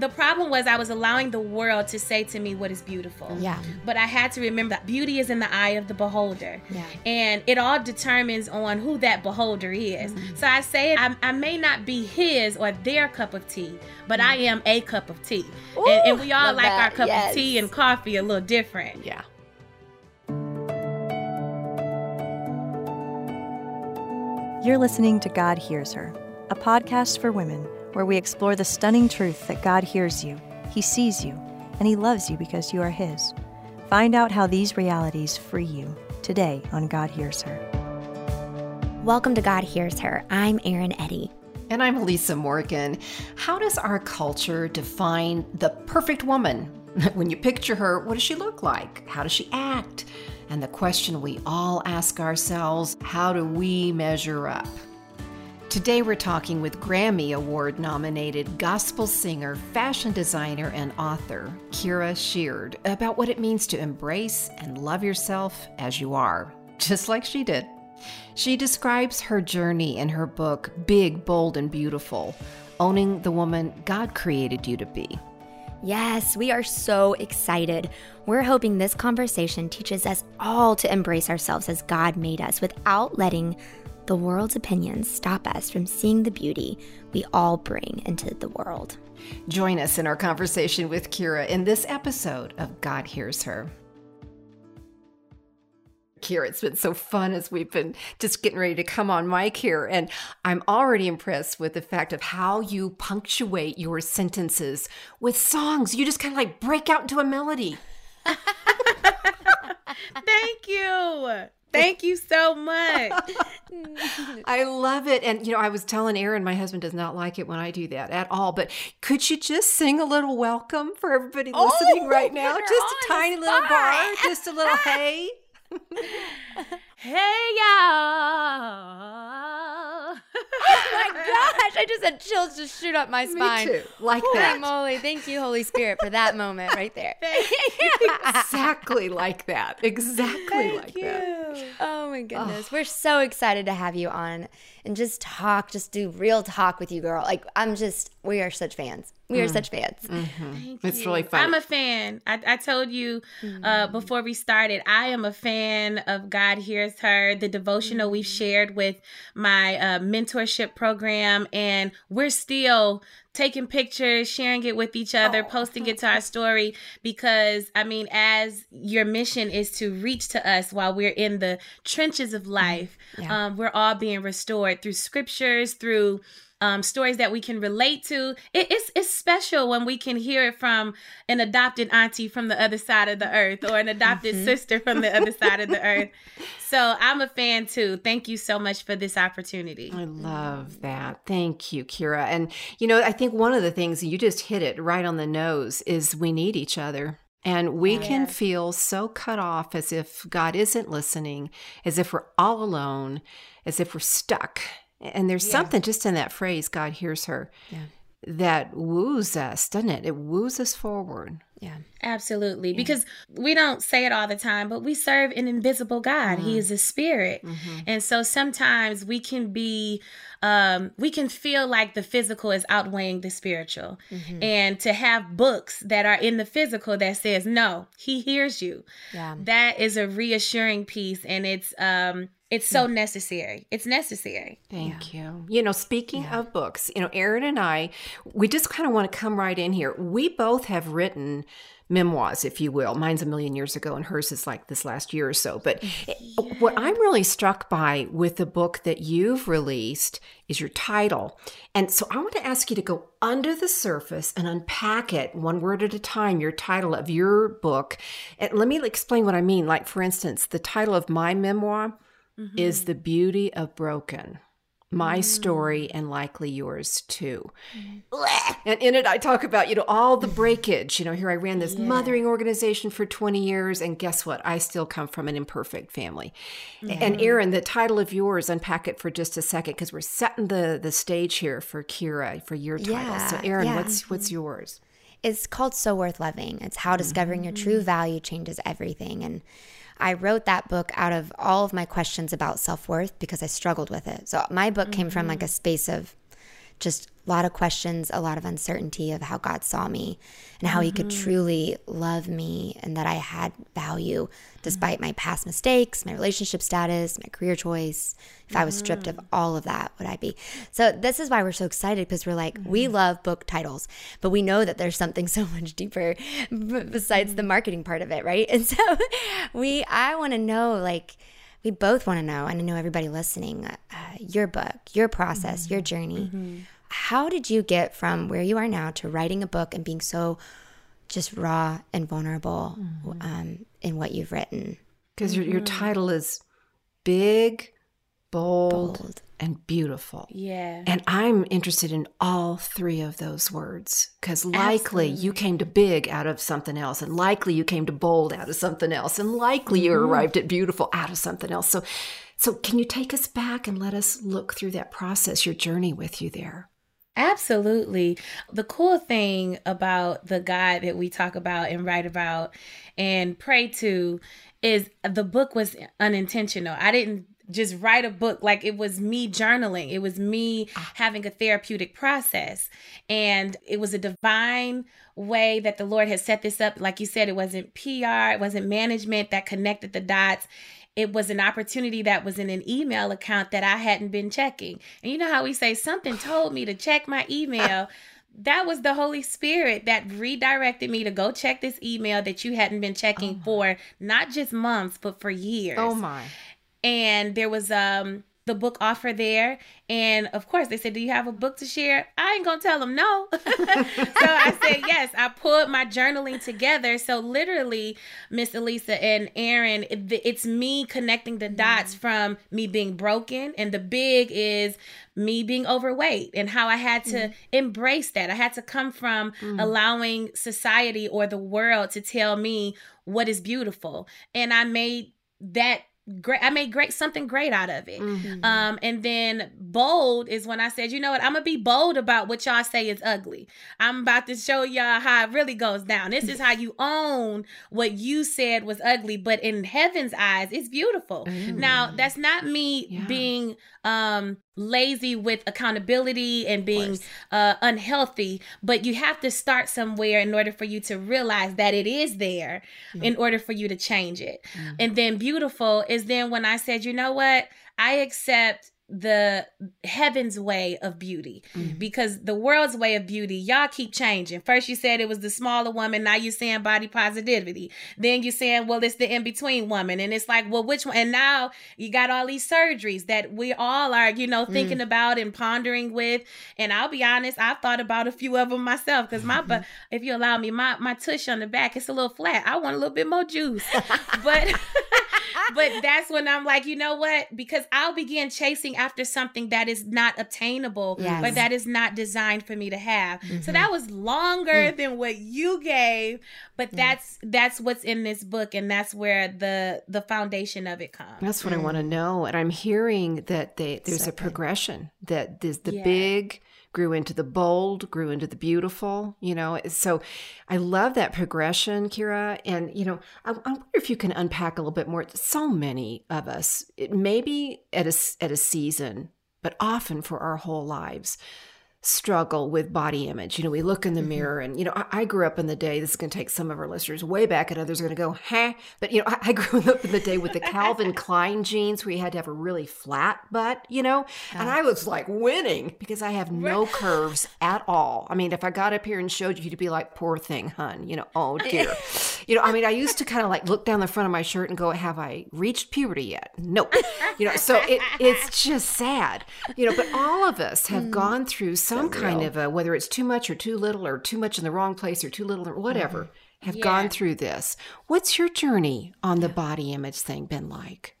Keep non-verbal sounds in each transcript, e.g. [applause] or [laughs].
the problem was I was allowing the world to say to me what is beautiful. Yeah. But I had to remember that beauty is in the eye of the beholder. Yeah. And it all determines on who that beholder is. Mm-hmm. So I say I, I may not be his or their cup of tea, but I am a cup of tea. and, and we all love like our cup Yes. of tea and coffee a little different. Yeah. You're listening to God Hears Her, a podcast for women where we explore the stunning truth that God hears you, He sees you, and He loves you because you are His. Find out how these realities free you today on God Hears Her. Welcome to God Hears Her. I'm Eryn Eddy. And I'm Lisa Morgan. How does our culture define the perfect woman? [laughs] When you picture her, what does she look like? How does she act? And the question we all ask ourselves how do we measure up? Today we're talking with Grammy Award nominated gospel singer, fashion designer, and author Kierra Sheard about what it means to embrace and love yourself as you are, just like she did. She describes her journey in her book, Big, Bold, and Beautiful Owning the Woman God Created You to Be. Yes, we are so excited. We're hoping this conversation teaches us all to embrace ourselves as God made us without letting the world's opinions stop us from seeing the beauty we all bring into the world. Join us in our conversation with Kierra in this episode of God Hears Her. Kierra, it's been so fun as we've been just getting ready to come on mic here. And I'm already impressed with the fact of how you punctuate your sentences with songs. You just kind of like break out into a melody. [laughs] Thank you. Thank you so much. [laughs] [laughs] I love it. And, you know, I was telling Eryn, my husband does not like it when I do that at all. But could you just sing a little welcome for everybody oh, listening right now? Just a tiny little bar, just a little [laughs] hey. hey y'all. Oh my gosh, I just had chills just shoot up my spine. Me too. Like Holy that. moly. Thank you, Holy Spirit, for that moment right there. [laughs] exactly like that. Exactly like that. Oh my goodness. We're so excited to have you on and just talk, just do real talk with you, girl. Like, I'm just, we are such fans. We are Mm. such fans. Thank It's you. really fun. I'm a fan. I, I told you uh, before we started, I am a fan of God Hears Her, the devotional we've shared with my uh, mentorship program. And we're still taking pictures, sharing it with each other, posting it [laughs] to our story. Because, I mean, as your mission is to reach to us while we're in the trenches of life, Yeah. um, we're all being restored through scriptures, through um, stories that we can relate to. It, it's it's special when we can hear it from an adopted auntie from the other side of the earth or an adopted sister from the other side of the earth. [laughs] So I'm a fan too. Thank you so much for this opportunity. I love that. Thank you, Kierra. And, you know, I think one of the things you just hit it right on the nose is we need each other. And we can feel so cut off as if God isn't listening, as if we're all alone, as if we're stuck. And there's something just in that phrase, God hears her, that woos us, doesn't it? It woos us forward. Yeah. Absolutely. Because we don't say it all the time, but we serve an invisible God. He is a spirit. And so sometimes we can be um we can feel like the physical is outweighing the spiritual. And to have books that are in the physical that says no, he hears you. Yeah. That is a reassuring piece and it's um it's so necessary. It's necessary. Thank you. You know, speaking of books, you know, Eryn and I, we just kind of want to come right in here. We both have written memoirs, if you will. Mine's a million years ago, and hers is like this last year or so. But [laughs] it- what I'm really struck by with the book that you've released is your title. And so I want to ask you to go under the surface and unpack it one word at a time, your title of your book. And let me explain what I mean. Like, for instance, the title of my memoir is mm-hmm. The Beauty of Broken. My story mm. and likely yours too. Mm. And in it, I talk about, you know, all the breakage. You know, here I ran this mothering organization for 20 years, and guess what? I still come from an imperfect family. And mm-hmm. Eryn, the title of yours, unpack it for just a second, because we're setting the the stage here for Kierra for your title. so, Yeah, Eryn, yeah. what's mm-hmm. what's yours? It's called So Worth Loving. It's how discovering your true value changes everything. And I wrote that book out of all of my questions about self worth because I struggled with it. So my book came from like a mm-hmm. space of just a lot of questions, a lot of uncertainty of how God saw me and how mm-hmm. He could mm-hmm. truly love me and that I had value despite mm-hmm. my past mistakes, my relationship status, my career choice. If I was stripped of mm-hmm. all of that, would I be? So, this is why we're so excited because we're like, we mm-hmm. love book titles, but we know that there's something so [laughs] much deeper besides the marketing part of it, right? [laughs] And so, we, I want to know, like, we both want to know, and I know everybody listening, uh, your book, your process, mm-hmm. your journey. Mm-hmm. How did you get from where you are now to writing a book and being so just raw and vulnerable mm-hmm. um, in what you've written? Because your, your mm-hmm. title is big, bold, bold, and beautiful. Yeah. And I'm interested in all three of those words because likely Absolutely. you came to big out of something else, and likely you came to bold out of something else, and likely you mm-hmm. arrived at beautiful out of something else. So, so can you take us back and let us look through that process, your journey with you there? Absolutely. The cool thing about the God that we talk about and write about and pray to is the book was unintentional. I didn't just write a book. Like it was me journaling. It was me having a therapeutic process. And it was a divine way that the lord has set this up. Like you said it wasn't pr it wasn't management that connected the dots. It was an opportunity that was in an email account that I hadn't been checking. And you know how we say something told me to check my email. [laughs] that was the Holy Spirit that redirected me to go check this email that you hadn't been checking oh for not just months, but for years. Oh my and there was um the book offer there. And of course they said do you have a book to share? I ain't gonna tell them no. [laughs] So i said yes. I pulled my journaling together. So literally miss elisa and Eryn it, it's me connecting the dots mm-hmm. from me being broken and the big is me being overweight and how i had to mm. embrace that. I had to come from mm. allowing society or the world to tell me what is beautiful. And i made that great i made great something great out of it mm-hmm. um and then bold is when i said you know what i'm gonna be bold about what y'all say is ugly i'm about to show y'all how it really goes down this is how you own what you said was ugly but in heaven's eyes it's beautiful now that's not me yeah. being um lazy with accountability and being uh, unhealthy but you have to start somewhere in order for you to realize that it is there mm-hmm. in order for you to change it mm-hmm. and then beautiful is then when i said you know what? I accept the heaven's way of beauty mm-hmm. because the world's way of beauty y'all keep changing. First you said it was the smaller woman now you're saying body positivity. Then you're saying well it's the in-between woman. And it's like well which one? And now you got all these surgeries that we all are you know thinking mm. about and pondering with. And i'll be honest i've thought about a few of them myself because my but if you allow me my my tush on the back it's a little flat. I want a little bit more juice. [laughs] But [laughs] but that's when i'm like you know what because i'll begin chasing after something that is not obtainable yes. or that is not designed for me to have. Mm-hmm. So that was longer mm than what you gave, but that's that's what's in this book and that's where the the foundation of it comes. That's what mm I want to know. And I'm hearing that they, there's a progression that there's the yeah. big grew into the bold, grew into the beautiful, you know. So I love that progression, Kierra. And, you know, I, I wonder if you can unpack a little bit more. So many of us, maybe at a, at a season, but often for our whole lives, struggle with body image. You know, we look in the mm-hmm. mirror and, you know, I, I, grew up in the day, this is going to take some of our listeners way back and others are going to go, huh? But, you know, I, I, [laughs] grew up in the day with the Calvin [laughs] Klein jeans where you had to have a really flat butt, you know, and I was like winning because I have no curves at all. I mean, if I got up here and showed you, you'd be like, poor thing, hun, you know, oh dear. [laughs] you know, I mean, I used to kind of like look down the front of my shirt and go, have I reached puberty yet? Nope. You know, so it, it's just sad, you know, but all of us have mm. gone through some kind of a whether it's too much or too little or too much in the wrong place or too little or whatever mm-hmm. have yeah. gone through this. What's your journey on the body image thing been like?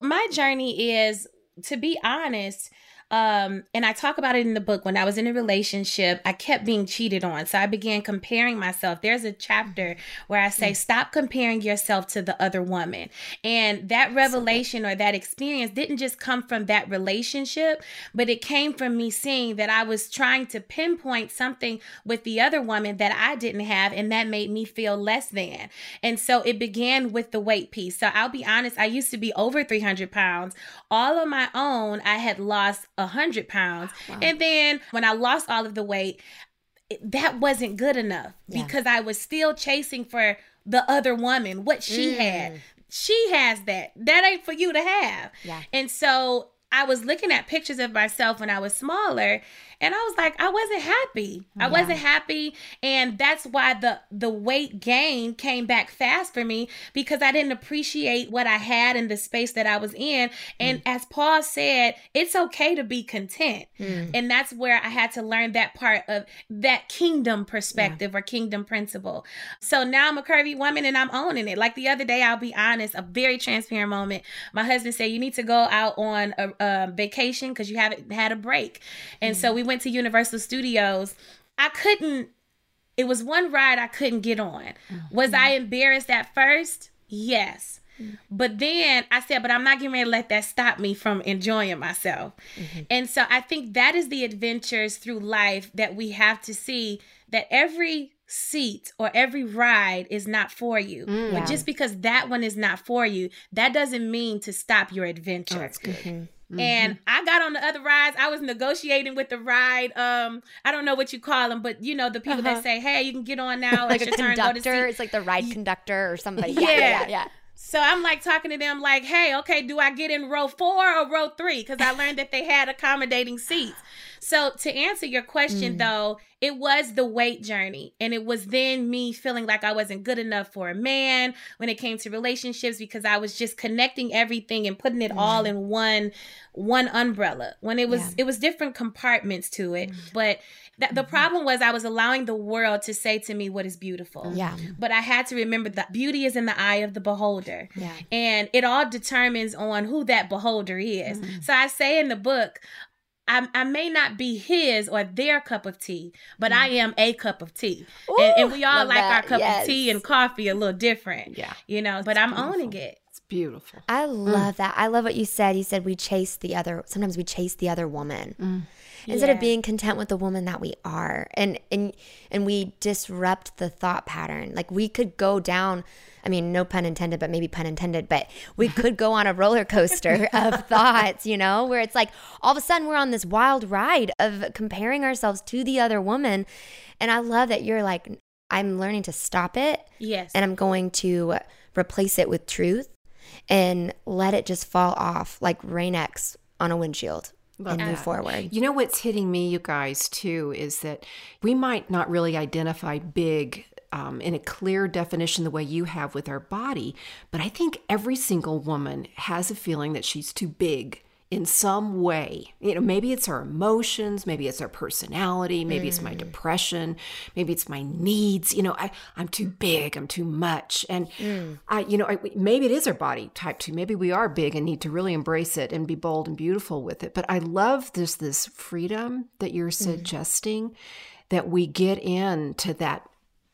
My journey is to be honest, um, and I talk about it in the book. When I was in a relationship, I kept being cheated on. So I began comparing myself. There's a chapter where I say, stop comparing yourself to the other woman. And that revelation or that experience didn't just come from that relationship, but it came from me seeing that I was trying to pinpoint something with the other woman that I didn't have. And that made me feel less than. And so it began with the weight piece. So I'll be honest, I used to be over 300 pounds. All on my own, I had lost a hundred pounds. Wow. And then when I lost all of the weight, that wasn't good enough yeah. because I was still chasing for the other woman, what she mm. had. She has that. That ain't for you to have. Yeah. And so I was looking at pictures of myself when I was smaller and I was like, I wasn't happy. Yeah. I wasn't happy. And that's why the the weight gain came back fast for me because I didn't appreciate what I had in the space that I was in. And mm. as Paul said, it's okay to be content. Mm. And that's where I had to learn that part of that kingdom perspective yeah. or kingdom principle. So now I'm a curvy woman and I'm owning it. Like the other day, I'll be honest, a very transparent moment. My husband said, You need to go out on a, a vacation because you haven't had a break. And mm. so we went to Universal Studios, I couldn't. It was one ride I couldn't get on. Mm-hmm. Was I embarrassed at first? Yes. Mm-hmm. But then I said, but I'm not getting ready to let that stop me from enjoying myself. Mm-hmm. And so I think that is the adventures through life that we have to see that every seat or every ride is not for you. Mm, but just because that one is not for you, that doesn't mean to stop your adventure. Oh, that's good. Mm-hmm. Mm-hmm. And I got on the other rides. I was negotiating with the ride. Um, I don't know what you call them, but you know the people uh-huh. that say, "Hey, you can get on now." like a conductor. It's like the ride conductor or somebody. Yeah, yeah, yeah. yeah. So I'm like talking to them, like, "Hey, okay, do I get in row four or row three? Because I learned that they had accommodating seats. So to answer your question, mm. though, it was the weight journey. And it was then me feeling like I wasn't good enough for a man when it came to relationships because I was just connecting everything and putting it mm. all in one one umbrella. When it was yeah. it was different compartments to it. Mm. But th- the mm-hmm. problem was I was allowing the world to say to me what is beautiful. Yeah. But I had to remember that beauty is in the eye of the beholder. Yeah. And it all determines on who that beholder is. Mm. So I say in the book, I, I may not be his or their cup of tea, but mm. I am a cup of tea. Ooh, and, and, we all like that. our cup yes. of tea and coffee a little different. Yeah. You know, but it's I'm beautiful. owning it. It's beautiful. I mm. love mm. that. I love what you said. You said we chase the other, sometimes we chase the other woman. Mm. Instead yeah. of being content with the woman that we are. And and and we disrupt the thought pattern. Like we could go down I mean, no pun intended, but maybe pun intended, but we could go on a roller coaster [laughs] of thoughts, you know, where it's like all of a sudden we're on this wild ride of comparing ourselves to the other woman. And I love that you're like, I'm learning to stop it. Yes. And I'm going to replace it with truth and let it just fall off like Rain-X on a windshield. Love and that. move forward. You know what's hitting me, you guys, too, is that we might not really identify big um, in a clear definition the way you have with our body. But I think every single woman has a feeling that she's too big in some way. You know, maybe it's our emotions, maybe it's our personality, maybe mm. it's my mm. depression, maybe it's my needs. You know, I, I'm too big, I'm too much. And mm. I, you know, I, maybe it is our body type two. Maybe we are big and need to really embrace it and be bold and beautiful with it. But I love this, this freedom that you're mm. suggesting that we get into that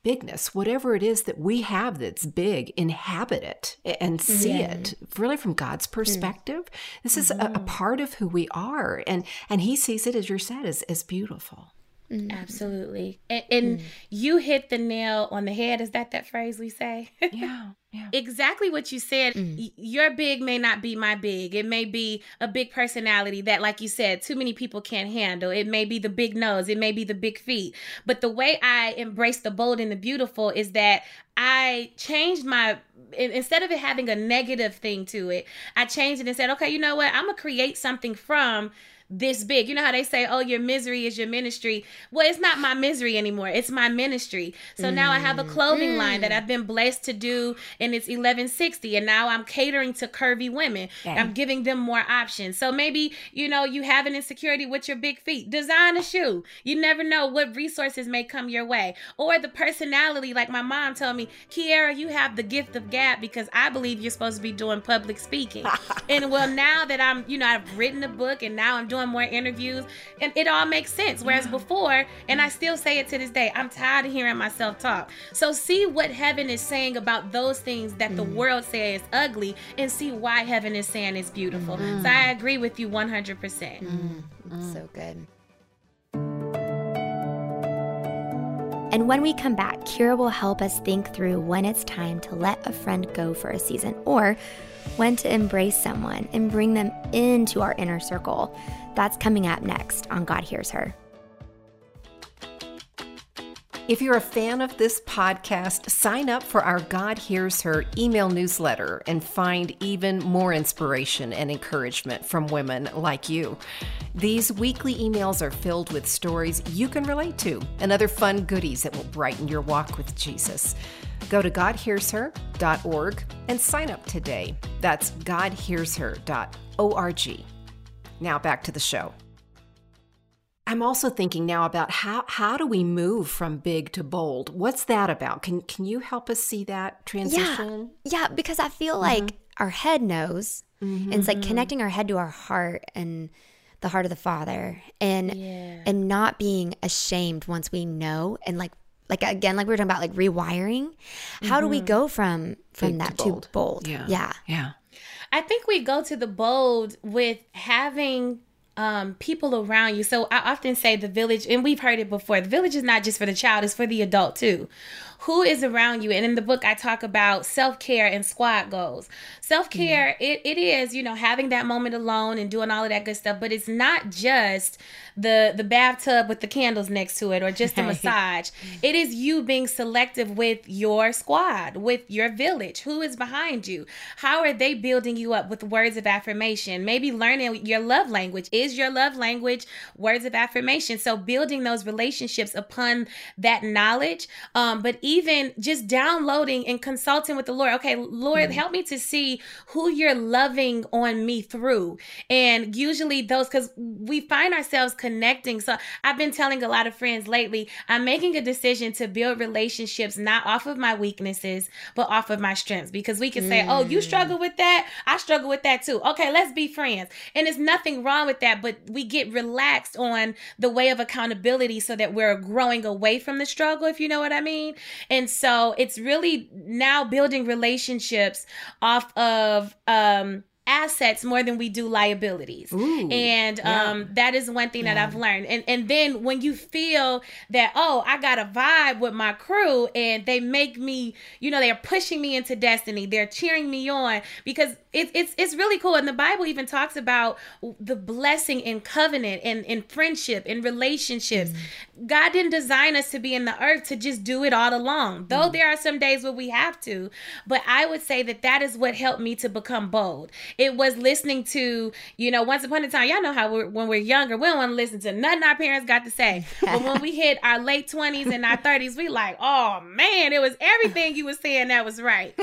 bigness, whatever it is that we have that's big, inhabit it and see yeah. it really from God's perspective. Mm. This is mm-hmm. a, a, mm-hmm. part of who we are. And and he sees it, as you said, as, as beautiful. Mm-hmm. Absolutely. And, and mm. you hit the nail on the head. Is that that phrase we say? [laughs] yeah. Yeah. Exactly what you said. Mm. Your big may not be my big. It may be a big personality that, like you said, too many people can't handle. It may be the big nose. It may be the big feet. But the way I embrace the bold and the beautiful is that I changed my instead of it having a negative thing to it, I changed it and said, okay, you know what? I'm gonna create something from this big. You know how they say, oh, your misery is your ministry? Well, it's not my misery anymore. It's my ministry. So mm. now I have a clothing mm. line that mm. I've been blessed to do, and it's 1160. And now I'm catering to curvy women. Yeah. I'm giving them more options. So maybe, you know, you have an insecurity with your big feet. Design a shoe. You never know what resources may come your way. Or the personality, like my mom told me, Kierra, you have the gift of gab because I believe you're supposed to be doing public speaking. [laughs] and well, now that I'm, you know, I've written a book and now I'm doing doing more interviews, and it all makes sense. Whereas before, and I still say it to this day, I'm tired of hearing myself talk. So see what heaven is saying about those things that the mm. world says is ugly, and see why heaven is saying it's beautiful. Mm. So I agree with you 100%. Mm. mm. So good. And when we come back, Kierra will help us think through when it's time to let a friend go for a season or when to embrace someone and bring them into our inner circle. That's coming up next on God Hears Her. If you're a fan of this podcast, sign up for our God Hears Her email newsletter and find even more inspiration and encouragement from women like you. These weekly emails are filled with stories you can relate to and other fun goodies that will brighten your walk with Jesus. Go to GodHearsHer.org and sign up today. That's GodHearsHer.org. Now back to the show. I'm also thinking now about how how do we move from big to bold? What's that about? Can can you help us see that transition? Yeah, yeah because I feel like mm-hmm. our head knows, mm-hmm. and it's like mm-hmm. connecting our head to our heart and the heart of the Father, and yeah. and not being ashamed once we know, and like like again, like we were talking about, like rewiring. How mm-hmm. do we mm-hmm. go from from big that to bold? To bold? Yeah, yeah, yeah. I think we go to the bold with having um, people around you. So I often say the village, and we've heard it before the village is not just for the child, it's for the adult too who is around you. And in the book, I talk about self care and squad goals. Self care, mm-hmm. it, it is, you know, having that moment alone and doing all of that good stuff, but it's not just the the bathtub with the candles next to it or just a massage. It is you being selective with your squad, with your village. Who is behind you? How are they building you up with words of affirmation? Maybe learning your love language. Is your love language words of affirmation? So building those relationships upon that knowledge. Um, but even just downloading and consulting with the Lord. Okay, Lord, mm-hmm. help me to see who you're loving on me through. And usually those, because we find ourselves connecting. So I've been telling a lot of friends lately, I'm making a decision to build relationships not off of my weaknesses, but off of my strengths. Because we can mm. say, oh, you mm. struggle with that. I struggle with that too. Okay, let's be friends. And there's nothing wrong with that, but we get relaxed on the way of accountability so that we're growing away from the struggle, if you know what I mean. And so it's really now building relationships off of um assets more than we do liabilities. Ooh, and um, yeah. that is one thing yeah. that I've learned. And and then when you feel that, oh, I got a vibe with my crew and they make me, you know, they're pushing me into destiny. They're cheering me on because it's it's it's really cool. And the Bible even talks about the blessing in covenant and in friendship and relationships. Mm-hmm. God didn't design us to be in the earth to just do it all alone. Though mm-hmm. there are some days where we have to, but I would say that that is what helped me to become bold it was listening to, you know, once upon a time, y'all know how we're, when we're younger, we don't want to listen to nothing our parents got to say. but when we hit our late 20s and our 30s, we like, oh man, it was everything you were saying that was right.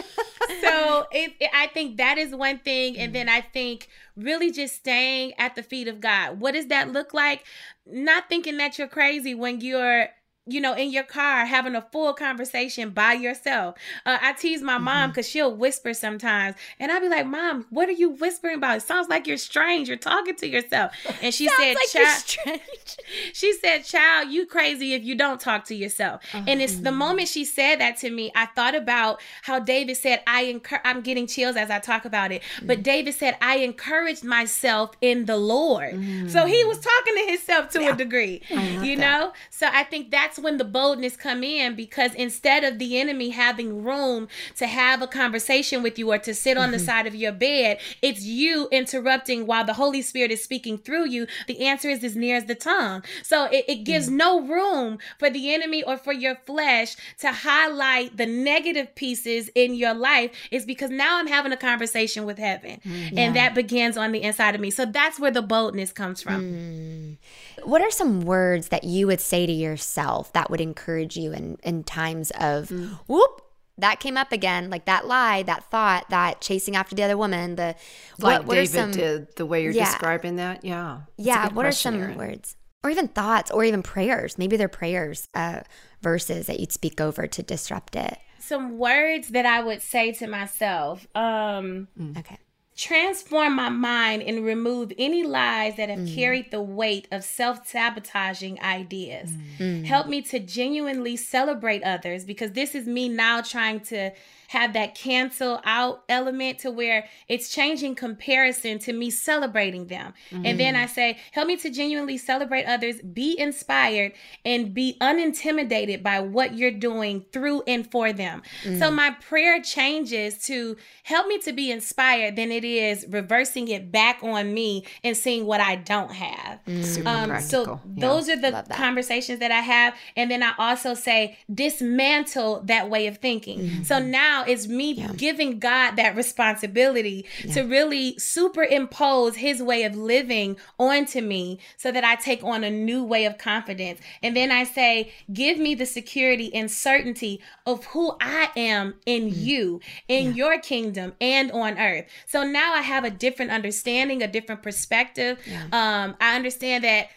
so it, it, I think that is one thing. And then I think really just staying at the feet of God. What does that look like? Not thinking that you're crazy when you're you know, in your car having a full conversation by yourself. Uh, I tease my mom because mm-hmm. she'll whisper sometimes, and I'll be like, "Mom, what are you whispering about? It sounds like you're strange. You're talking to yourself." And she said, like "Child, [laughs] she said, child, you crazy if you don't talk to yourself." Uh-huh. And it's the mm-hmm. moment she said that to me, I thought about how David said, "I encourage." I'm getting chills as I talk about it, mm-hmm. but David said, "I encouraged myself in the Lord." Mm-hmm. So he was talking to himself to yeah. a degree, you that. know. So I think that's that's when the boldness come in because instead of the enemy having room to have a conversation with you or to sit on mm-hmm. the side of your bed, it's you interrupting while the Holy Spirit is speaking through you. The answer is as near as the tongue. So it, it gives mm-hmm. no room for the enemy or for your flesh to highlight the negative pieces in your life. Is because now I'm having a conversation with heaven. Mm-hmm. And that begins on the inside of me. So that's where the boldness comes from. Mm. What are some words that you would say to yourself that would encourage you in, in times of mm. whoop? That came up again, like that lie, that thought, that chasing after the other woman. The like what, what David some, did, the way you're yeah. describing that, yeah. Yeah. What are some Eryn. words, or even thoughts, or even prayers? Maybe they're prayers, uh, verses that you'd speak over to disrupt it. Some words that I would say to myself. Um. Okay transform my mind and remove any lies that have mm. carried the weight of self sabotaging ideas. Mm. Help me to genuinely celebrate others because this is me now trying to have that cancel out element to where it's changing comparison to me celebrating them. Mm-hmm. And then I say, help me to genuinely celebrate others, be inspired, and be unintimidated by what you're doing through and for them. Mm-hmm. So my prayer changes to help me to be inspired than it is reversing it back on me and seeing what I don't have. Mm-hmm. Um, so yeah. those are the conversations that I have. And then I also say, dismantle that way of thinking. Mm-hmm. So now is me yeah. giving God that responsibility yeah. to really superimpose his way of living onto me so that I take on a new way of confidence. And then I say, give me the security and certainty of who I am in mm. you, in yeah. your kingdom and on earth. So now I have a different understanding, a different perspective. Um, I understand that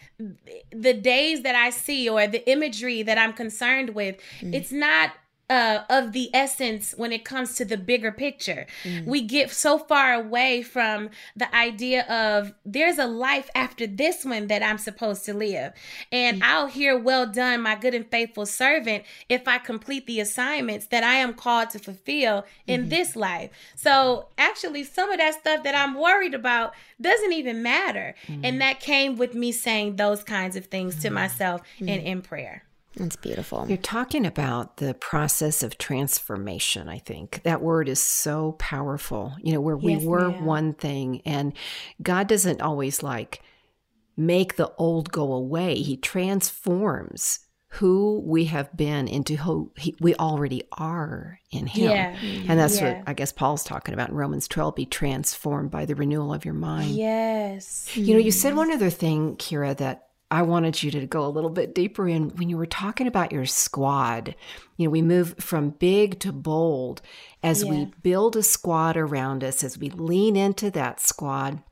the days that I see or the imagery that I'm concerned with, mm. it's not uh, of the essence when it comes to the bigger picture. Mm. We get so far away from the idea of there's a life after this one that I'm supposed to live. And mm. I'll hear, well done, my good and faithful servant, if I complete the assignments that I am called to fulfill in mm-hmm. this life. So actually, some of that stuff that I'm worried about doesn't even matter. Mm. And that came with me saying those kinds of things to mm. myself and mm. in prayer. That's beautiful. You're talking about the process of transformation, I think. That word is so powerful. You know, where yes, we were ma'am. one thing and God doesn't always like make the old go away. He transforms who we have been into who he, we already are in him. Yeah. And that's yeah. what I guess Paul's talking about in Romans 12 be transformed by the renewal of your mind. Yes. You know, you said mm-hmm. one other thing, Kierra, that I wanted you to go a little bit deeper in when you were talking about your squad. You know, we move from big to bold as yeah. we build a squad around us, as we lean into that squad.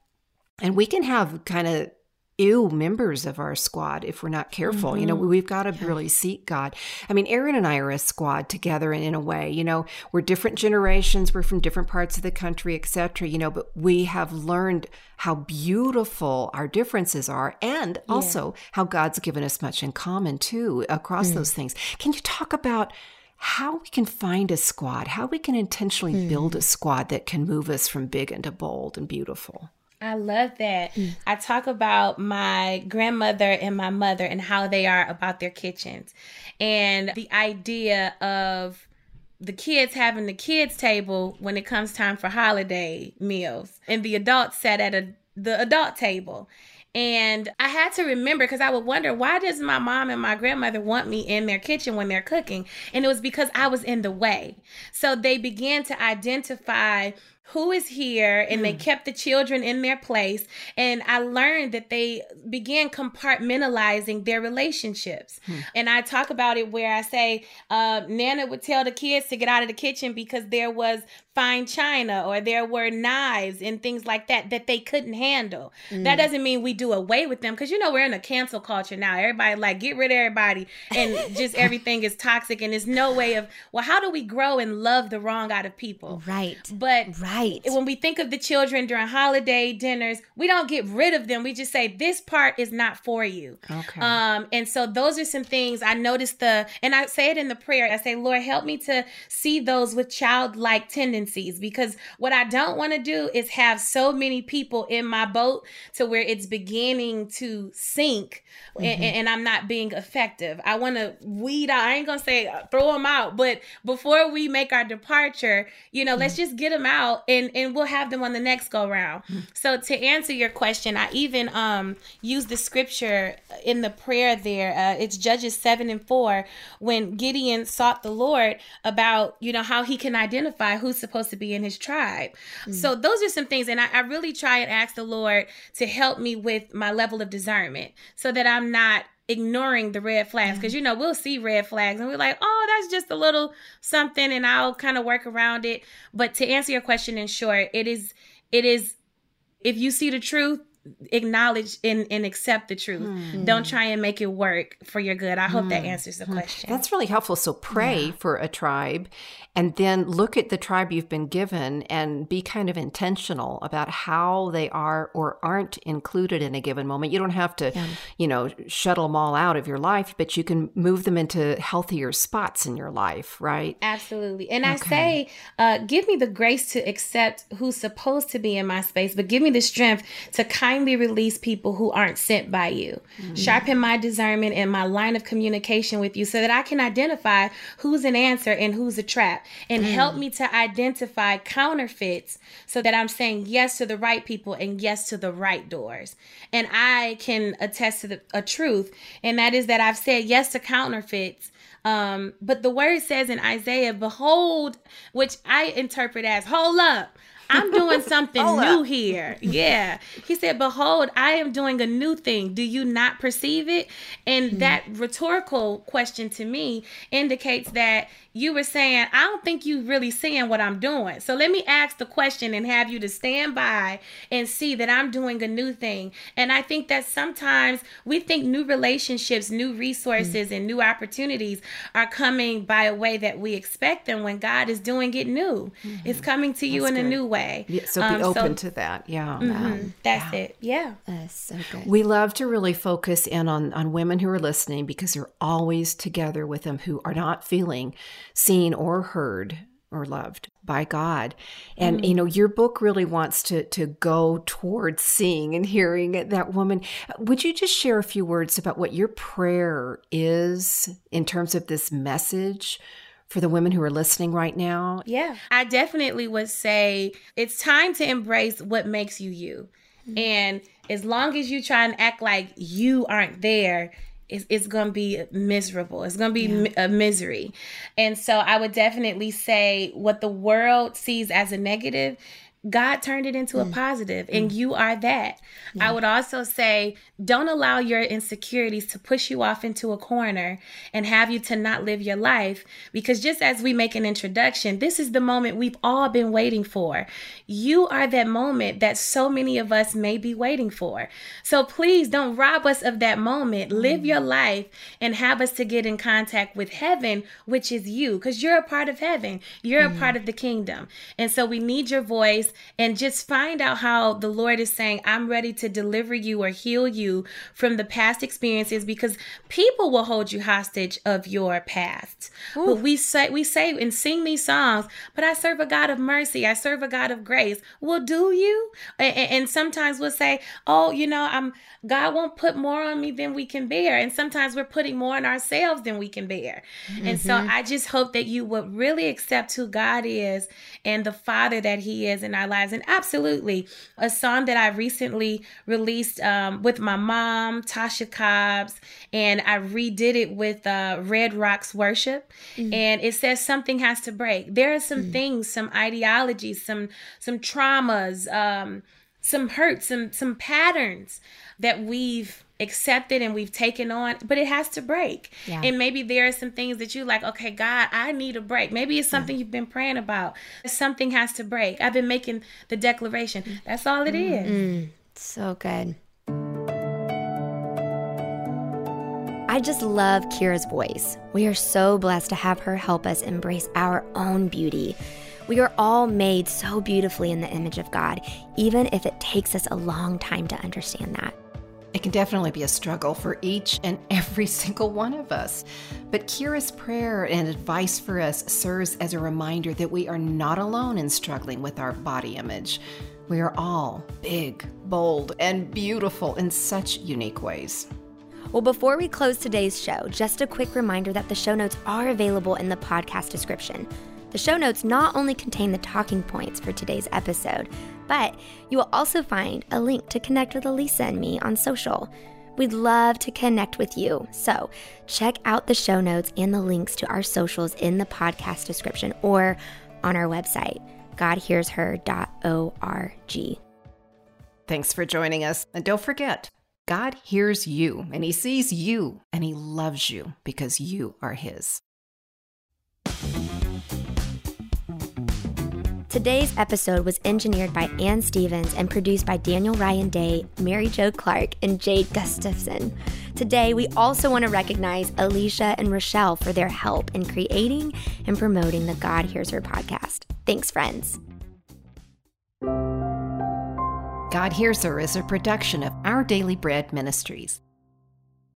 And we can have kind of ew members of our squad if we're not careful. Mm-hmm. You know, mm-hmm. we've got to yeah. really seek God. I mean, Eryn and I are a squad together and in a way, you know, we're different generations, we're from different parts of the country, etc. you know, but we have learned how beautiful our differences are and yeah. also how God's given us much in common too across mm. those things. Can you talk about how we can find a squad, how we can intentionally mm. build a squad that can move us from big into bold and beautiful? I love that. Mm. I talk about my grandmother and my mother and how they are about their kitchens and the idea of the kids having the kids table when it comes time for holiday meals and the adults sat at a the adult table and I had to remember because I would wonder why does my mom and my grandmother want me in their kitchen when they're cooking? And it was because I was in the way. So they began to identify who is here and mm. they kept the children in their place and i learned that they began compartmentalizing their relationships mm. and i talk about it where i say uh, nana would tell the kids to get out of the kitchen because there was fine china or there were knives and things like that that they couldn't handle mm. that doesn't mean we do away with them because you know we're in a cancel culture now everybody like get rid of everybody and [laughs] just everything is toxic and there's no way of well how do we grow and love the wrong out of people right but right. When we think of the children during holiday dinners, we don't get rid of them. We just say this part is not for you. Okay. Um, and so those are some things I noticed the and I say it in the prayer. I say, Lord, help me to see those with childlike tendencies because what I don't want to do is have so many people in my boat to where it's beginning to sink mm-hmm. and, and, I'm not being effective. I want to weed out. I ain't gonna say uh, throw them out, but before we make our departure, you know, mm-hmm. let's just get them out and and we'll have them on the next go round. Mm-hmm. So to answer your question, I even um use the scripture in the prayer there. Uh, it's Judges seven and four when Gideon sought the Lord about you know how he can identify who's supposed to be in his tribe. Mm-hmm. So those are some things, and I, I really try and ask the Lord to help me with my level of discernment so that I'm not ignoring the red flags because you know we'll see red flags and we're like oh that's just a little something and i'll kind of work around it but to answer your question in short it is it is if you see the truth acknowledge and, and accept the truth. Hmm. Don't try and make it work for your good. I hope that answers the question. That's really helpful. So pray for a tribe and then look at the tribe you've been given and be kind of intentional about how they are or aren't included in a given moment. You don't have to, you know, shuttle them all out of your life, but you can move them into healthier spots in your life, right? Absolutely. And I say, uh, give me the grace to accept who's supposed to be in my space, but give me the strength to kindly release people who aren't sent by you. Sharpen my discernment and my line of communication with you so that I can identify who's an answer and who's a trap and help me to identify counterfeits so that I'm saying yes to the right people and yes to the right doors. And I can attest to the, a truth, and that is that I've said yes to counterfeits um, but the word says in Isaiah, behold, which I interpret as, hold up. I'm doing [laughs] something new here. [laughs] Yeah. He said, Behold, I am doing a new thing. Do you not perceive it? And hmm. that rhetorical question to me indicates that you were saying, I don't think you really seeing what I'm doing. So let me ask the question and have you to stand by and see that I'm doing a new thing. And I think that sometimes we think new relationships, new resources, and new opportunities are coming by a way that we expect them when God is doing it new. It's coming to you in a new way. Yeah, so be Um, open to that. Yeah. Mhm. That's it. Yeah. That's so good. We love to really focus in on, on women who are listening because they're always together with them who are not feeling seen or heard or loved by God. And you mm. know, your book really wants to to go towards seeing and hearing that woman. Would you just share a few words about what your prayer is in terms of this message for the women who are listening right now? Yeah. I definitely would say it's time to embrace what makes you you. Mm-hmm. And as long as you try and act like you aren't there, it's, it's going to be miserable. It's going to be mi- a misery. And so I would definitely say what the world sees as a negative, God turned it into a mm. positive, and mm. you are that. I would also say, don't allow your insecurities to push you off into a corner and have you to not live your life. Because just as we make an introduction, this is the moment we've all been waiting for. You are that moment that so many of us may be waiting for. So please don't rob us of that moment. Live mm. your life and have us to get in contact with heaven, which is you, because you're a part of heaven. You're a part of the kingdom. And so we need your voice and just find out how the Lord is saying, I'm ready to deliver you or heal you from the past experiences because people will hold you hostage of your past. But we say we say and sing these songs, but I serve a God of mercy. I serve a God of grace. Well, do you? And, and sometimes we'll say, Oh, you know, I'm God won't put more on me than we can bear. And sometimes we're putting more on ourselves than we can bear. And so mm-hmm. I just hope that you would really accept who God is and the Father that He is in our lives. And absolutely, a song that I recently released um, with my mom, Tasha Cobbs, and I redid it with uh, Red Rocks Worship. And it says something has to break. There are some things, some ideologies, some some traumas, um, some hurts, some some patterns that we've accepted and we've taken on, but it has to break. Yeah. And maybe there are some things that you like, okay, God, I need a break. Maybe it's something you've been praying about. Something has to break. I've been making the declaration. That's all it is. So good. I just love Kierra's voice. We are so blessed to have her help us embrace our own beauty. We are all made so beautifully in the image of God, even if it takes us a long time to understand that. It can definitely be a struggle for each and every [laughs] single one of us. But Kierra's prayer and advice for us serves as a reminder that we are not alone in struggling with our body image. We are all big, bold, and beautiful in such unique ways. Well, before we close today's show, just a quick reminder that the show notes are available in the podcast description. The show notes not only contain the talking points for today's episode, but you will also find a link to connect with Elisa and me on social. We'd love to connect with you. So check out the show notes and the links to our socials in the podcast description or on our website, godhearsher.org. Thanks for joining us. And don't forget, God hears you and He sees you and He loves you because you are His. Today's episode was engineered by Ann Stevens and produced by Daniel Ryan Day, Mary Jo Clark, and Jade Gustafson. Today, we also want to recognize Alicia and Rochelle for their help in creating and promoting the God Hears Her podcast. Thanks, friends. God Hears Her is a production of Our Daily Bread Ministries.